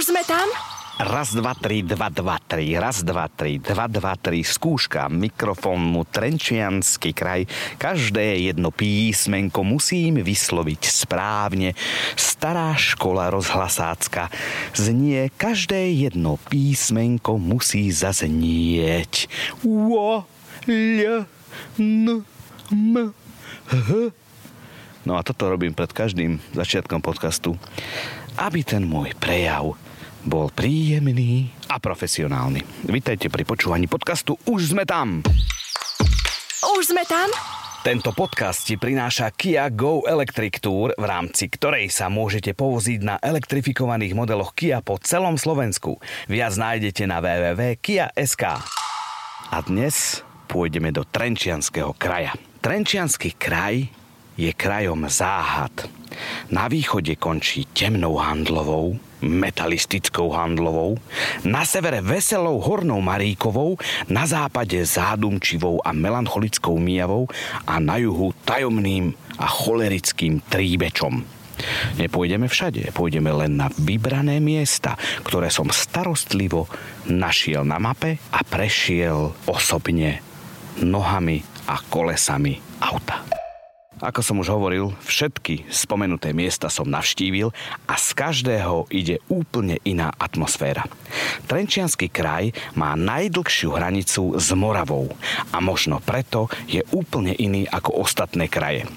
Už sme tam? Raz, dva, tri, dva, dva, tri, raz, dva, tri, dva, dva, tri, skúška mikrofónu Trenčianský kraj. Každé jedno písmenko musím vysloviť správne. Stará škola rozhlasácka znie, každé jedno písmenko musí zaznieť. Ua, l, n, m, h. No a toto robím pred každým začiatkom podcastu, aby ten môj prejav bol príjemný a profesionálny. Vítajte pri počúvaní podcastu Už sme tam! Už sme tam? Tento podcast ti prináša Kia Go Electric Tour, v rámci ktorej sa môžete povoziť na elektrifikovaných modeloch Kia po celom Slovensku. Viac nájdete na www.kia.sk. A dnes pôjdeme do Trenčianského kraja. Trenčianský kraj je krajom záhad. Na východe končí temnou handlovou, metalistickou handlovou, na severe veselou hornou Maríkovou, na západe zádumčivou a melancholickou Mijavou a na juhu tajomným a cholerickým Tríbečom. Nepôjdeme všade, pôjdeme len na vybrané miesta, ktoré som starostlivo našiel na mape a prešiel osobne nohami a kolesami auta. Ako som už hovoril, všetky spomenuté miesta som navštívil a z každého ide úplne iná atmosféra. Trenčianský kraj má najdlhšiu hranicu s Moravou a možno preto je úplne iný ako ostatné kraje.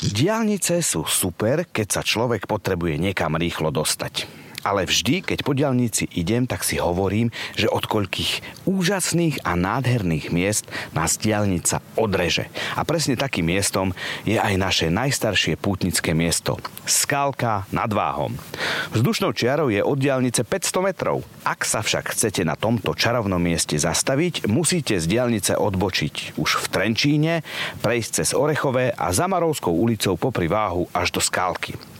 Diálnice sú super, keď sa človek potrebuje niekam rýchlo dostať ale vždy, keď po diálnici idem, tak si hovorím, že od koľkých úžasných a nádherných miest nás diálnica odreže. A presne takým miestom je aj naše najstaršie pútnické miesto. Skálka nad Váhom. Vzdušnou čiarou je od diálnice 500 metrov. Ak sa však chcete na tomto čarovnom mieste zastaviť, musíte z diálnice odbočiť už v Trenčíne, prejsť cez Orechové a za Marovskou ulicou popri Váhu až do Skálky.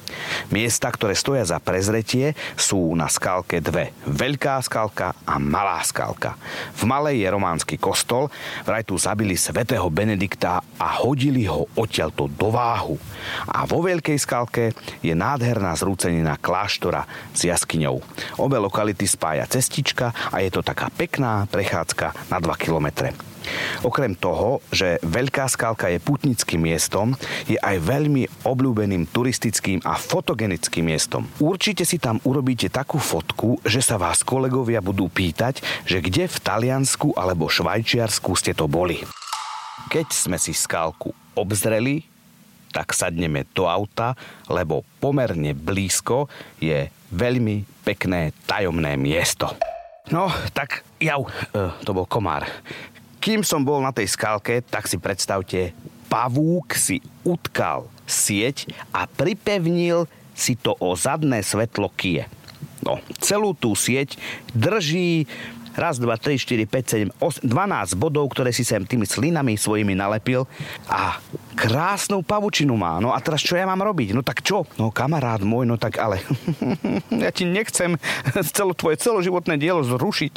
Miesta, ktoré stoja za prezretie, sú na skalke dve. Veľká skalka a malá skalka. V malej je románsky kostol, vraj tu zabili svätého Benedikta a hodili ho odtiaľto do váhu. A vo veľkej skalke je nádherná zrúcenina kláštora s jaskyňou. Obe lokality spája cestička a je to taká pekná prechádzka na 2 kilometre. Okrem toho, že Veľká skalka je putnickým miestom, je aj veľmi obľúbeným turistickým a fotogenickým miestom. Určite si tam urobíte takú fotku, že sa vás kolegovia budú pýtať, že kde v Taliansku alebo Švajčiarsku ste to boli. Keď sme si skalku obzreli, tak sadneme do auta, lebo pomerne blízko je veľmi pekné tajomné miesto. No, tak jau, e, to bol komár. Kým som bol na tej skalke, tak si predstavte, pavúk si utkal sieť a pripevnil si to o zadné svetlo kie. No, celú tú sieť drží raz, dva, tri, štyri, 5, 7, 8, 12 bodov, ktoré si sem tými slinami svojimi nalepil a krásnu pavučinu má. No a teraz čo ja mám robiť? No tak čo? No kamarát môj, no tak ale ja ti nechcem celo tvoje celoživotné dielo zrušiť.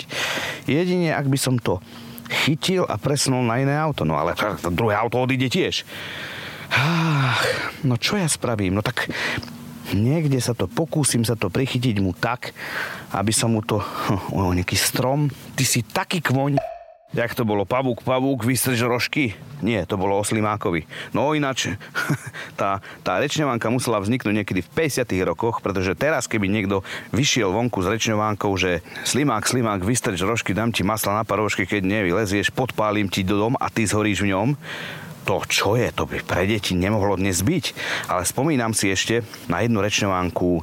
Jedine, ak by som to chytil a presunul na iné auto. No ale to druhé auto odíde tiež. No čo ja spravím? No tak niekde sa to pokúsim sa to prichytiť mu tak, aby som mu to... O, nejaký strom. Ty si taký kvoň. Jak to bolo? Pavúk, pavúk, vystrž rožky? Nie, to bolo o. No ináč, tá, tá rečňovánka musela vzniknúť niekedy v 50 rokoch, pretože teraz, keby niekto vyšiel vonku s rečňovánkou, že Slimák, Slimák, vystrč rožky, dám ti masla na parožky, keď nevylezieš, podpálim ti do dom a ty zhoríš v ňom, to čo je, to by pre deti nemohlo dnes byť. Ale spomínam si ešte na jednu rečňovánku e,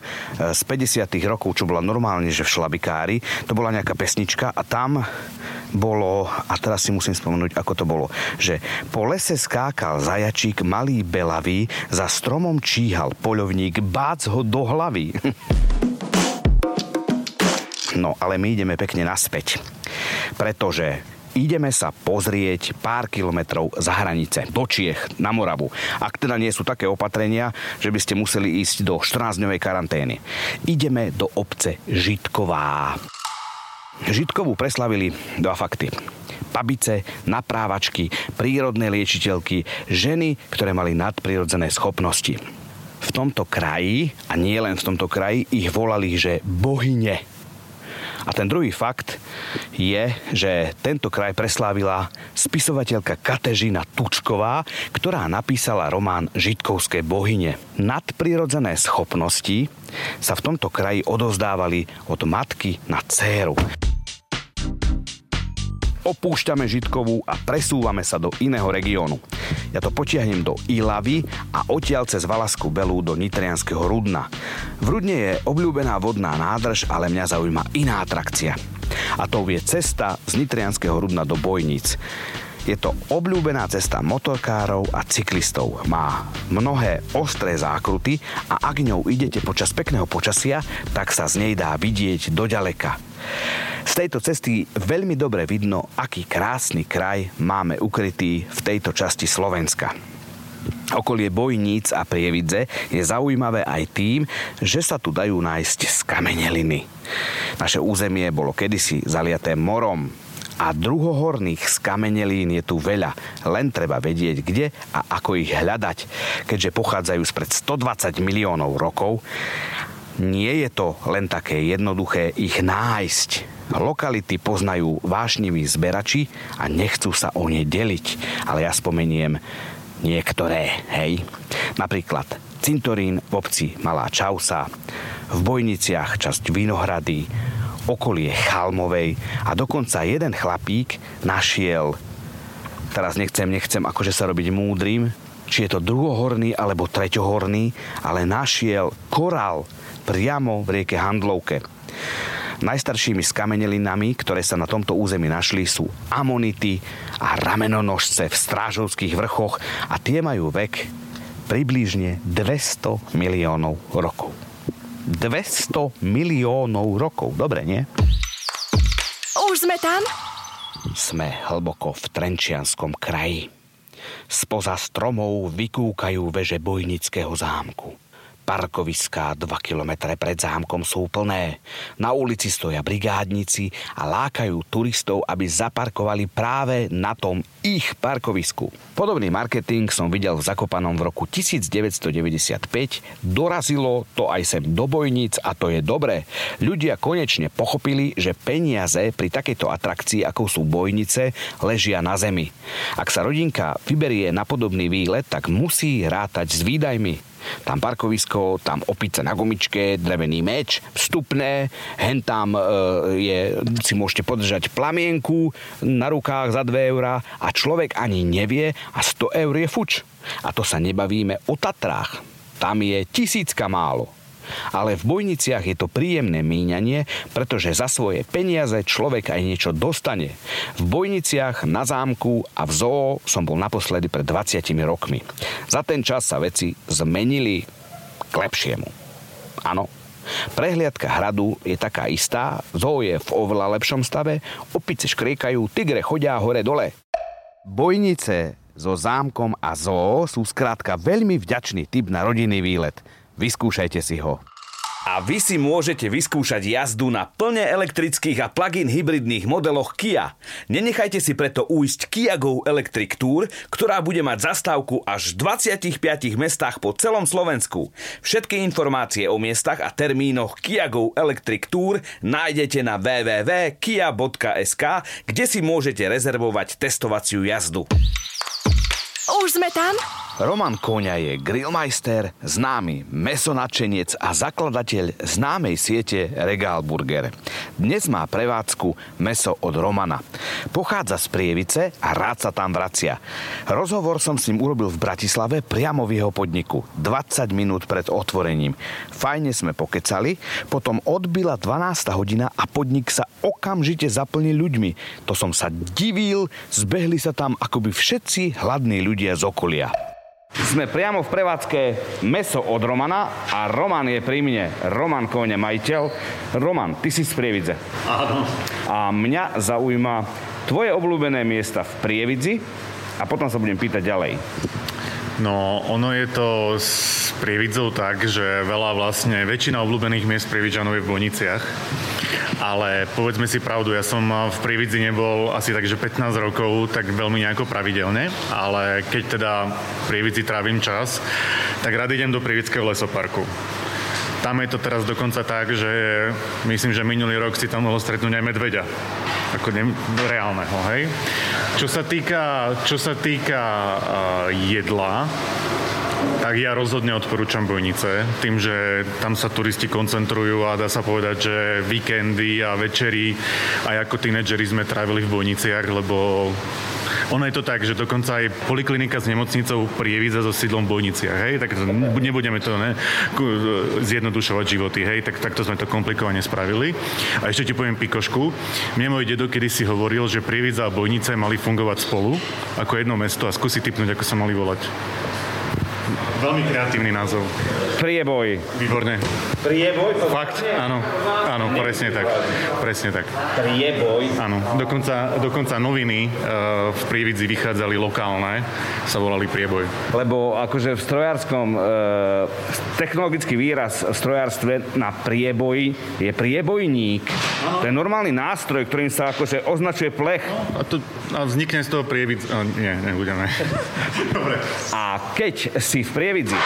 z 50 rokov, čo bola normálne, že v šlabikári. To bola nejaká pesnička a tam bolo, a teraz si musím spomenúť, ako to bolo, že po lese skákal zajačík malý belavý, za stromom číhal poľovník, bác ho do hlavy. No, ale my ideme pekne naspäť. Pretože ideme sa pozrieť pár kilometrov za hranice, do Čiech, na Moravu. Ak teda nie sú také opatrenia, že by ste museli ísť do 14-dňovej karantény. Ideme do obce Žitková. Žitkovú preslavili dva fakty. Pabice, naprávačky, prírodné liečiteľky, ženy, ktoré mali nadprirodzené schopnosti. V tomto kraji, a nie len v tomto kraji, ich volali, že bohyne. A ten druhý fakt je, že tento kraj preslávila spisovateľka Katežina Tučková, ktorá napísala román Žitkovské bohyne. Nadprirodzené schopnosti sa v tomto kraji odovzdávali od matky na dceru opúšťame Žitkovú a presúvame sa do iného regiónu. Ja to potiahnem do Ilavy a odtiaľ cez Valasku Belu do Nitrianského Rudna. V Rudne je obľúbená vodná nádrž, ale mňa zaujíma iná atrakcia. A to je cesta z Nitrianského Rudna do Bojnic. Je to obľúbená cesta motorkárov a cyklistov. Má mnohé ostré zákruty a ak ňou idete počas pekného počasia, tak sa z nej dá vidieť do ďaleka. Z tejto cesty veľmi dobre vidno, aký krásny kraj máme ukrytý v tejto časti Slovenska. Okolie Bojníc a Prievidze je zaujímavé aj tým, že sa tu dajú nájsť skameneliny. Naše územie bolo kedysi zaliaté morom, a druhohorných skamenelín je tu veľa, len treba vedieť kde a ako ich hľadať, keďže pochádzajú spred 120 miliónov rokov. Nie je to len také jednoduché ich nájsť. Lokality poznajú vášniví zberači a nechcú sa o ne deliť, ale ja spomeniem niektoré, hej. Napríklad cintorín v obci Malá Čausa, v Bojniciach časť Vinohrady, okolie Chalmovej a dokonca jeden chlapík našiel, teraz nechcem, nechcem akože sa robiť múdrym, či je to druhohorný alebo treťohorný, ale našiel korál priamo v rieke Handlovke. Najstaršími skamenelinami, ktoré sa na tomto území našli, sú amonity a ramenonožce v strážovských vrchoch a tie majú vek približne 200 miliónov rokov. 200 miliónov rokov. Dobre, nie? Už sme tam? Sme hlboko v Trenčianskom kraji. Spoza stromov vykúkajú veže bojnického zámku. Parkoviská 2 kilometre pred zámkom sú plné. Na ulici stoja brigádnici a lákajú turistov, aby zaparkovali práve na tom ich parkovisku. Podobný marketing som videl v Zakopanom v roku 1995. Dorazilo to aj sem do bojníc a to je dobré. Ľudia konečne pochopili, že peniaze pri takejto atrakcii, ako sú bojnice, ležia na zemi. Ak sa rodinka vyberie na podobný výlet, tak musí rátať s výdajmi. Tam parkovisko, tam opice na gumičke, drevený meč, vstupné, hen tam e, je, si môžete podržať plamienku na rukách za 2 eurá a človek ani nevie a 100 eur je fuč. A to sa nebavíme o Tatrách. Tam je tisícka málo ale v bojniciach je to príjemné míňanie, pretože za svoje peniaze človek aj niečo dostane. V bojniciach, na zámku a v zoo som bol naposledy pred 20 rokmi. Za ten čas sa veci zmenili k lepšiemu. Áno, Prehliadka hradu je taká istá, zoo je v oveľa lepšom stave, opice škriekajú, tigre chodia hore-dole. Bojnice so zámkom a zoo sú skrátka veľmi vďačný typ na rodinný výlet. Vyskúšajte si ho. A vy si môžete vyskúšať jazdu na plne elektrických a plug-in hybridných modeloch Kia. Nenechajte si preto újsť Kia Go Electric Tour, ktorá bude mať zastávku až v 25 mestách po celom Slovensku. Všetky informácie o miestach a termínoch Kia Go Electric Tour nájdete na www.kia.sk, kde si môžete rezervovať testovaciu jazdu. Už sme tam? Roman Koňa je grillmeister, známy mesonačenec a zakladateľ známej siete Regal Burger. Dnes má prevádzku meso od Romana. Pochádza z Prievice a rád sa tam vracia. Rozhovor som s ním urobil v Bratislave priamo v jeho podniku, 20 minút pred otvorením. Fajne sme pokecali, potom odbila 12 hodina a podnik sa okamžite zaplnil ľuďmi. To som sa divil, zbehli sa tam akoby všetci hladní ľudia z okolia. Sme priamo v prevádzke meso od Romana a Roman je pri mne. Roman Kone, majiteľ. Roman, ty si z Prievidze. Áno. A mňa zaujíma tvoje obľúbené miesta v Prievidzi a potom sa budem pýtať ďalej. No, ono je to Prievidzou tak, že veľa vlastne, väčšina obľúbených miest Prievidžanov je v Boniciach. Ale povedzme si pravdu, ja som v Prievidzi nebol asi tak, že 15 rokov, tak veľmi nejako pravidelne, ale keď teda v Prievidzi trávim čas, tak rád idem do Prievidského lesoparku. Tam je to teraz dokonca tak, že myslím, že minulý rok si tam mohol stretnúť aj medveďa. Ako ne, reálneho, hej? Čo sa týka, čo sa týka uh, jedla, tak ja rozhodne odporúčam Bojnice, tým, že tam sa turisti koncentrujú a dá sa povedať, že víkendy a večery aj ako tínedžeri sme trávili v Bojniciach, lebo ono je to tak, že dokonca aj poliklinika s nemocnicou Prievidza so sídlom v Bojniciach, hej, tak nebudeme to ne, zjednodušovať životy, hej, tak takto sme to komplikovane spravili. A ešte ti poviem pikošku. Mne môj dedo kedy si hovoril, že Prievidza a Bojnice mali fungovať spolu ako jedno mesto a skúsi typnúť, ako sa mali volať. Veľmi kreatívny názov. Prieboj. Výborne. Prieboj? To Fakt? Áno, áno, presne tak. Presne tak. Prieboj? Áno, dokonca, dokonca noviny uh, v Prievidzi vychádzali lokálne, sa volali Prieboj. Lebo akože v strojárskom, uh, technologický výraz v strojárstve na prieboj je priebojník. To je normálny nástroj, ktorým sa akože označuje plech. A, to, a vznikne z toho Prievidz... Nie, nebudeme. Dobre. A keď si v Prievidzi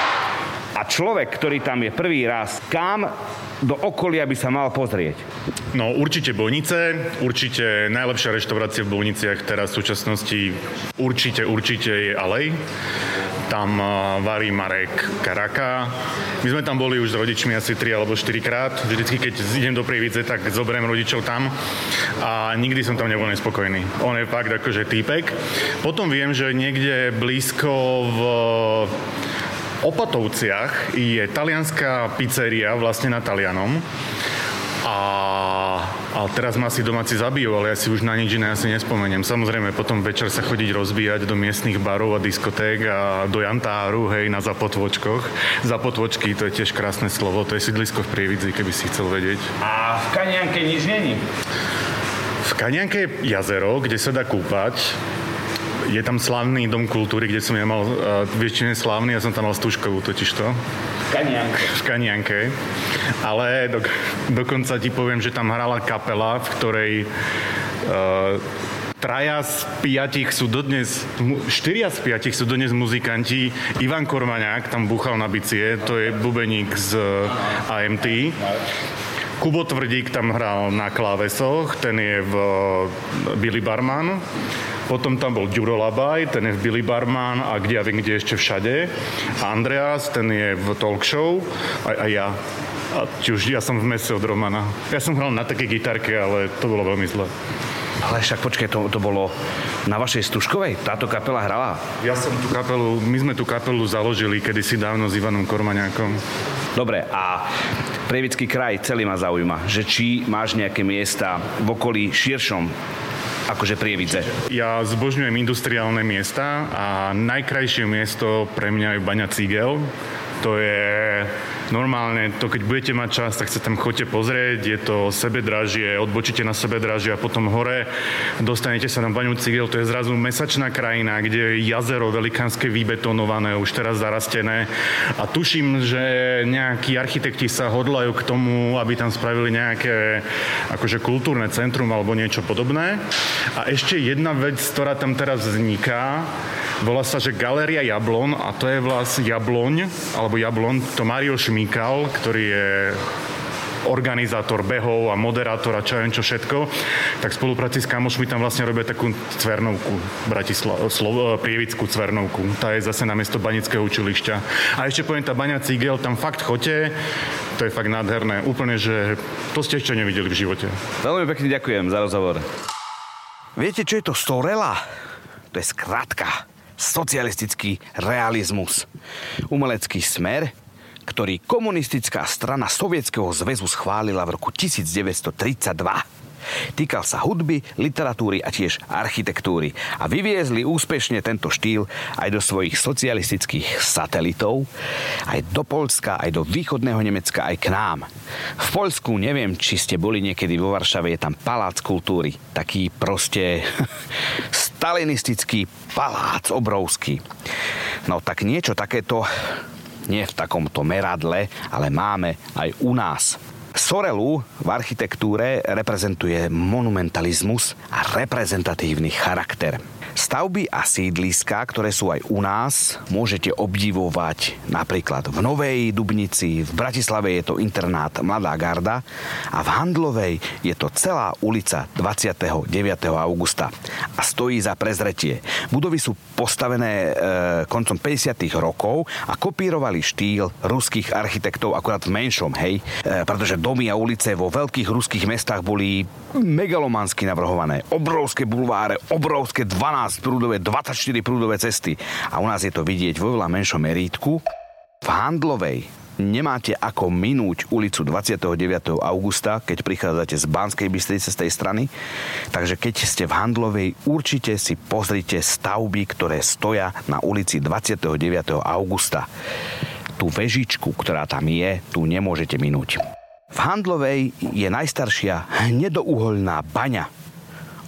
a človek, ktorý tam je prvý raz, kam do okolia by sa mal pozrieť? No určite Bojnice, určite najlepšia reštaurácia v Bojniciach teraz v súčasnosti určite, určite je Alej. Tam varí Marek Karaka. My sme tam boli už s rodičmi asi 3 alebo 4 krát. Vždycky, keď idem do Prievidze, tak zoberiem rodičov tam a nikdy som tam nebol nespokojný. On je fakt akože týpek. Potom viem, že niekde blízko v Opatovciach je talianská pizzeria vlastne na Talianom. A, a teraz ma asi domáci zabijú, ale ja si už na nič iné asi nespomeniem. Samozrejme, potom večer sa chodiť rozbíjať do miestnych barov a diskoték a do Jantáru, hej, na Zapotvočkoch. Zapotvočky, to je tiež krásne slovo, to je sídlisko v Prievidzi, keby si chcel vedieť. A v Kanianke nič není? V Kanianke je jazero, kde sa dá kúpať je tam slavný dom kultúry, kde som ja mal, uh, väčšine slávny, ja som tam mal Stužkovú totižto. V Kanianke. V Kanianke. Ale do, dokonca ti poviem, že tam hrala kapela, v ktorej uh, traja z piatich sú dodnes, štyria z piatich sú dodnes muzikanti. Ivan Kormaňák tam búchal na bicie, to je bubeník z AMT. Kubo Tvrdík tam hral na klávesoch, ten je v Billy Barman. Potom tam bol Ďuro Labaj, ten je v Billy Barman a kde ja viem, kde ešte všade. A Andreas, ten je v talk show a, a ja. A už ja som v mese od Romana. Ja som hral na také gitarke, ale to bolo veľmi zle. Ale však počkaj, to, to bolo na vašej Stužkovej? Táto kapela hrala? Ja som tú kapelu, my sme tú kapelu založili kedysi dávno s Ivanom Kormaňákom. Dobre, a Prievický kraj celý ma zaujíma, že či máš nejaké miesta v okolí širšom akože Prievidze? Ja zbožňujem industriálne miesta a najkrajšie miesto pre mňa je Baňa Cigel. To je normálne, to keď budete mať čas, tak sa tam chodte pozrieť, je to sebedražie, odbočíte na sebedražie a potom hore dostanete sa na baňu cigel, to je zrazu mesačná krajina, kde je jazero velikánske vybetonované, už teraz zarastené a tuším, že nejakí architekti sa hodlajú k tomu, aby tam spravili nejaké akože kultúrne centrum alebo niečo podobné. A ešte jedna vec, ktorá tam teraz vzniká, volá sa, že Galéria Jablon a to je vlastne Jabloň, alebo Jablon, to Mario Šmíkal, ktorý je organizátor behov a moderátor a čo viem čo všetko, tak v spolupráci s kamošmi tam vlastne robia takú cvernovku, Bratislav, Slovo, prievickú cvernovku. Tá je zase na miesto Banického učilišťa. A ešte poviem, tá Baňa Cigel, tam fakt chote, to je fakt nádherné. Úplne, že to ste ešte nevideli v živote. Veľmi pekne ďakujem za rozhovor. Viete, čo je to Storela? To je skratka socialistický realizmus. Umelecký smer, ktorý komunistická strana Sovietskeho zväzu schválila v roku 1932. Týkal sa hudby, literatúry a tiež architektúry a vyviezli úspešne tento štýl aj do svojich socialistických satelitov, aj do Polska, aj do východného Nemecka, aj k nám. V Poľsku neviem, či ste boli niekedy vo Varšave, je tam palác kultúry, taký proste stalinistický palác obrovský. No tak niečo takéto Nie v takomto meradle, ale máme aj u nás. Sorelu v architektúre reprezentuje monumentalizmus a reprezentatívny charakter. Stavby a sídliska, ktoré sú aj u nás, môžete obdivovať napríklad v Novej Dubnici, v Bratislave je to internát Mladá garda a v Handlovej je to celá ulica 29. augusta a stojí za prezretie. Budovy sú postavené e, koncom 50. rokov a kopírovali štýl ruských architektov akurát v menšom, hej, e, pretože domy a ulice vo veľkých ruských mestách boli megalomansky navrhované. Obrovské bulváre, obrovské 12 12 prúdové, 24 prúdové cesty. A u nás je to vidieť vo veľa menšom merítku. V Handlovej nemáte ako minúť ulicu 29. augusta, keď prichádzate z Banskej Bystrice z tej strany. Takže keď ste v Handlovej, určite si pozrite stavby, ktoré stoja na ulici 29. augusta. Tú vežičku, ktorá tam je, tu nemôžete minúť. V Handlovej je najstaršia hnedouholná baňa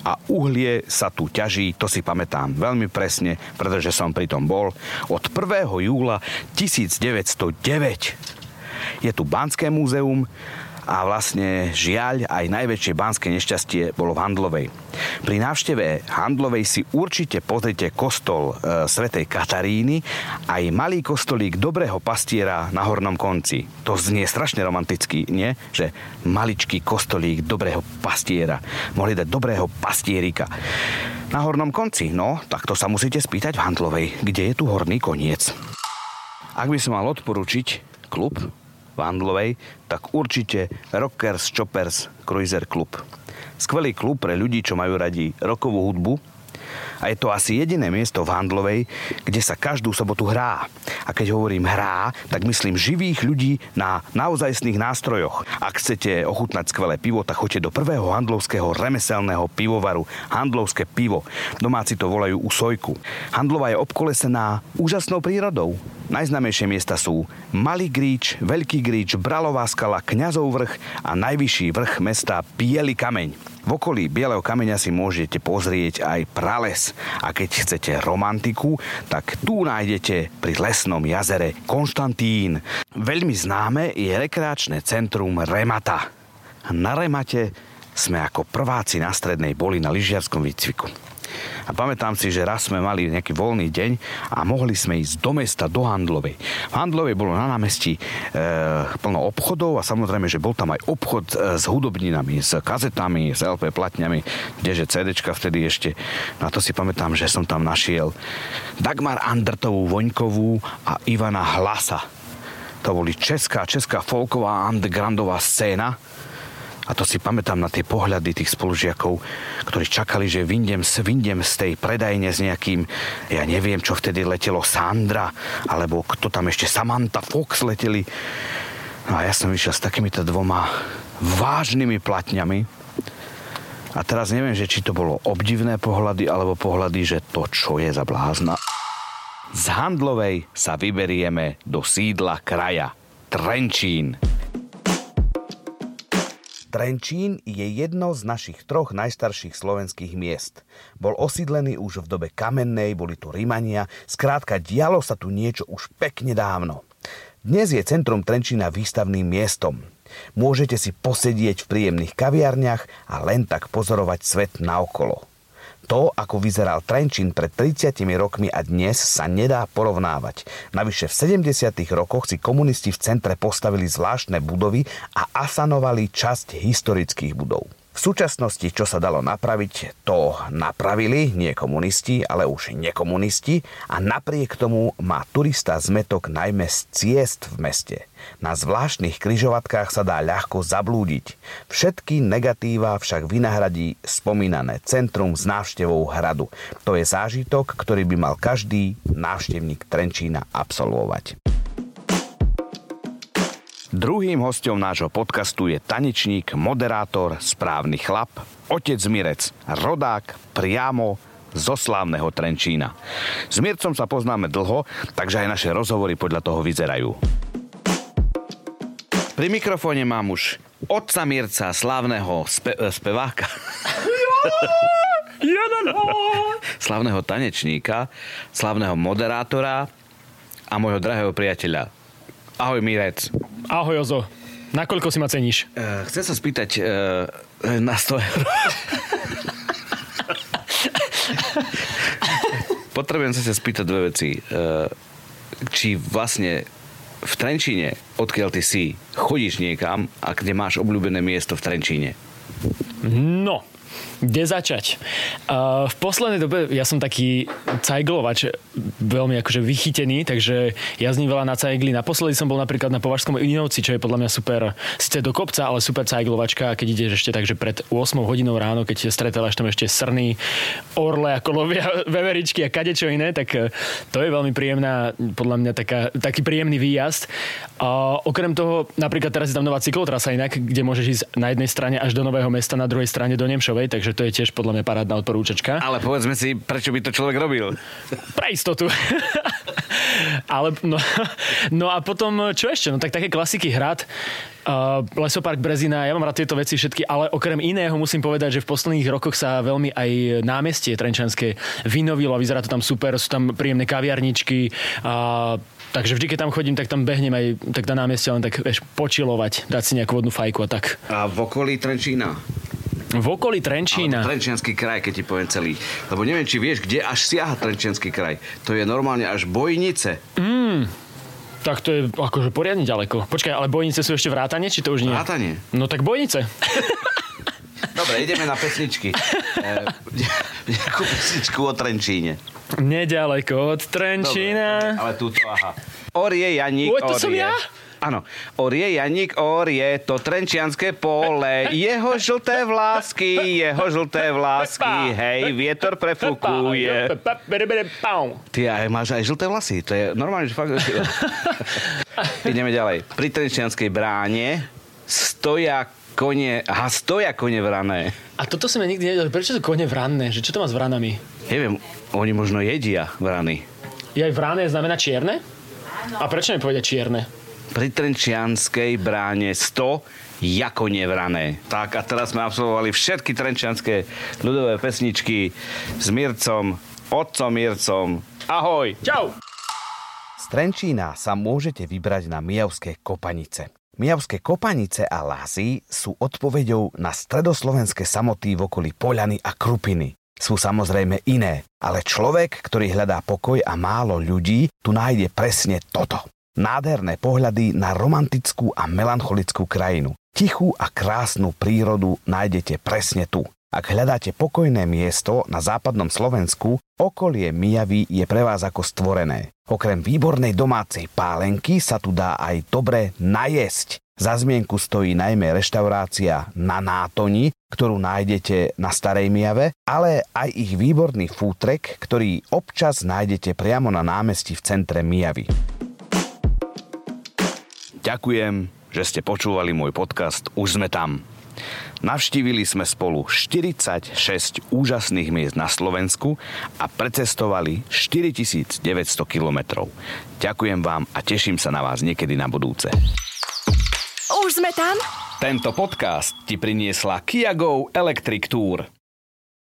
a uhlie sa tu ťaží, to si pamätám veľmi presne, pretože som pri tom bol, od 1. júla 1909. Je tu Banské múzeum, a vlastne žiaľ aj najväčšie banské nešťastie bolo v Handlovej. Pri návšteve Handlovej si určite pozrite kostol e, svätej Kataríny aj malý kostolík dobrého pastiera na hornom konci. To znie strašne romanticky, nie? Že maličký kostolík dobrého pastiera. Mohli dať dobrého pastierika. Na hornom konci, no, tak to sa musíte spýtať v Handlovej, kde je tu horný koniec. Ak by som mal odporučiť klub, Vandlovej, tak určite Rockers Choppers Cruiser Club. Skvelý klub pre ľudí, čo majú radi rokovú hudbu, a je to asi jediné miesto v Handlovej, kde sa každú sobotu hrá. A keď hovorím hrá, tak myslím živých ľudí na naozajstných nástrojoch. Ak chcete ochutnať skvelé pivo, tak choďte do prvého handlovského remeselného pivovaru Handlovské pivo. Domáci to volajú Usojku. Handlova je obkolesená úžasnou prírodou. Najznamejšie miesta sú Malý Gríč, Veľký Gríč, Bralová skala, Kňazov vrch a najvyšší vrch mesta Bielý kameň. V okolí Bieleho kameňa si môžete pozrieť aj prales a keď chcete romantiku, tak tu nájdete pri lesnom jazere Konštantín. Veľmi známe je rekreačné centrum Remata. Na Remate sme ako prváci na strednej boli na lyžiarskom výcviku. A pamätám si, že raz sme mali nejaký voľný deň a mohli sme ísť do mesta, do Handlovej. V Handlovej bolo na námestí e, plno obchodov a samozrejme, že bol tam aj obchod e, s hudobninami, s kazetami, s LP platňami, kdeže CDčka vtedy ešte. Na to si pamätám, že som tam našiel Dagmar Andrtovú Voňkovú a Ivana Hlasa. To boli česká, česká folková undergroundová scéna a to si pamätám na tie pohľady tých spolužiakov, ktorí čakali, že vyndem, vyndem z tej predajne s nejakým, ja neviem, čo vtedy letelo, Sandra, alebo kto tam ešte, Samantha Fox leteli. No a ja som vyšiel s takýmito dvoma vážnymi platňami. A teraz neviem, že či to bolo obdivné pohľady, alebo pohľady, že to čo je za blázna. Z Handlovej sa vyberieme do sídla kraja Trenčín. Trenčín je jedno z našich troch najstarších slovenských miest. Bol osídlený už v dobe kamennej, boli tu Rimania, skrátka dialo sa tu niečo už pekne dávno. Dnes je centrum Trenčína výstavným miestom. Môžete si posedieť v príjemných kaviarniach a len tak pozorovať svet naokolo. To, ako vyzeral Trenčín pred 30 rokmi a dnes sa nedá porovnávať. Navyše v 70. rokoch si komunisti v centre postavili zvláštne budovy a asanovali časť historických budov. V súčasnosti, čo sa dalo napraviť, to napravili nie komunisti, ale už nekomunisti a napriek tomu má turista zmetok najmä z ciest v meste. Na zvláštnych kryžovatkách sa dá ľahko zablúdiť. Všetky negatíva však vynahradí spomínané centrum s návštevou hradu. To je zážitok, ktorý by mal každý návštevník Trenčína absolvovať. Druhým hostom nášho podcastu je tanečník, moderátor, správny chlap, otec Mirec, rodák priamo zo slávneho Trenčína. S Mircom sa poznáme dlho, takže aj naše rozhovory podľa toho vyzerajú. Pri mikrofóne mám už otca Mirca, slávneho spe- e, speváka. Slavného tanečníka, slavného moderátora a môjho drahého priateľa Ahoj, Mirec. Ahoj, Ozo. Nakoľko si ma ceníš? Uh, chcem sa spýtať uh, na 100 eur. Potrebujem sa spýtať dve veci. Uh, či vlastne v Trenčíne, odkiaľ ty si, chodíš niekam a kde máš obľúbené miesto v Trenčíne? No, kde začať? Uh, v poslednej dobe ja som taký cajglovač, veľmi akože vychytený, takže jazdím veľa na cajgli. Naposledy som bol napríklad na Považskom Inovci, čo je podľa mňa super, síce do kopca, ale super cajglovačka, keď ideš ešte takže pred 8 hodinou ráno, keď stretávaš tam ešte srný, orle ako lovia veveričky a kadečo iné, tak eh, to je veľmi príjemná, podľa mňa taká, taký príjemný výjazd. A okrem toho, napríklad teraz je tam nová cyklotrasa inak, kde môžeš ísť na jednej strane až do Nového mesta, na druhej strane do Nemšovej, takže to je tiež podľa mňa parádna odporúčačka. Ale povedzme si, prečo by to človek robil? Pre istotu. Ale, no, no a potom, čo ešte? No tak také klasiky hrad. Uh, Lesopark Brezina, ja mám rád tieto veci všetky, ale okrem iného musím povedať, že v posledných rokoch sa veľmi aj námestie Trenčanské vynovilo a vyzerá to tam super, sú tam príjemné kaviarničky a Takže vždy, keď tam chodím, tak tam behnem aj tak na námestie len tak vieš, počilovať, dať si nejakú vodnú fajku a tak. A v okolí Trenčína? V okolí Trenčína. Ale Trenčianský kraj, keď ti poviem celý. Lebo neviem, či vieš, kde až siaha Trenčianský kraj. To je normálne až Bojnice. Mm, tak to je akože poriadne ďaleko. Počkaj, ale Bojnice sú ešte vrátane, či to už nie? Vrátanie. No tak Bojnice. Dobre, ideme na pesničky. E, nejakú pesničku o Trenčíne. Nedaleko od Trenčína. Dobre, ale túto, aha. Orie, Janík, Oj, to orie. som ja? Áno. Orie, Janík, orie, to Trenčianské pole, jeho žlté vlásky, jeho žlté vlásky, hej, vietor prefúkuje. Ty aj máš aj žlté vlasy, to je normálne, že fakt... Ideme ďalej. Pri Trenčianskej bráne stoja kone, aha, stoja kone vrané. A toto som ja nikdy nevedel. Prečo sú kone vranné? Že čo to má s vranami? Neviem, oni možno jedia vrany. Je aj vrané znamená čierne? A prečo mi povedia čierne? Pri Trenčianskej bráne 100 jako nevrané. Tak a teraz sme absolvovali všetky trenčianské ľudové pesničky s Mircom, otcom Mircom. Ahoj! Čau! Z Trenčína sa môžete vybrať na Mijavské kopanice. Mijavské kopanice a lásy sú odpoveďou na stredoslovenské samoty v okolí Poľany a Krupiny. Sú samozrejme iné, ale človek, ktorý hľadá pokoj a málo ľudí, tu nájde presne toto. Nádherné pohľady na romantickú a melancholickú krajinu. Tichú a krásnu prírodu nájdete presne tu. Ak hľadáte pokojné miesto na západnom Slovensku, okolie Mijavy je pre vás ako stvorené. Okrem výbornej domácej pálenky sa tu dá aj dobre najesť. Za zmienku stojí najmä reštaurácia na Nátoni, ktorú nájdete na Starej Mijave, ale aj ich výborný fútrek, ktorý občas nájdete priamo na námestí v centre Mijavy. Ďakujem, že ste počúvali môj podcast Už sme tam. Navštívili sme spolu 46 úžasných miest na Slovensku a precestovali 4900 kilometrov. Ďakujem vám a teším sa na vás niekedy na budúce. Už sme tam? Tento podcast ti priniesla Kia Go Electric Tour.